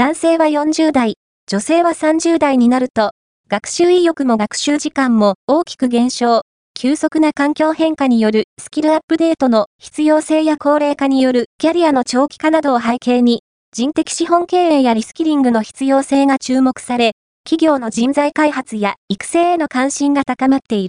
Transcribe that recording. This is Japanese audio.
男性は40代、女性は30代になると、学習意欲も学習時間も大きく減少、急速な環境変化によるスキルアップデートの必要性や高齢化によるキャリアの長期化などを背景に、人的資本経営やリスキリングの必要性が注目され、企業の人材開発や育成への関心が高まっている。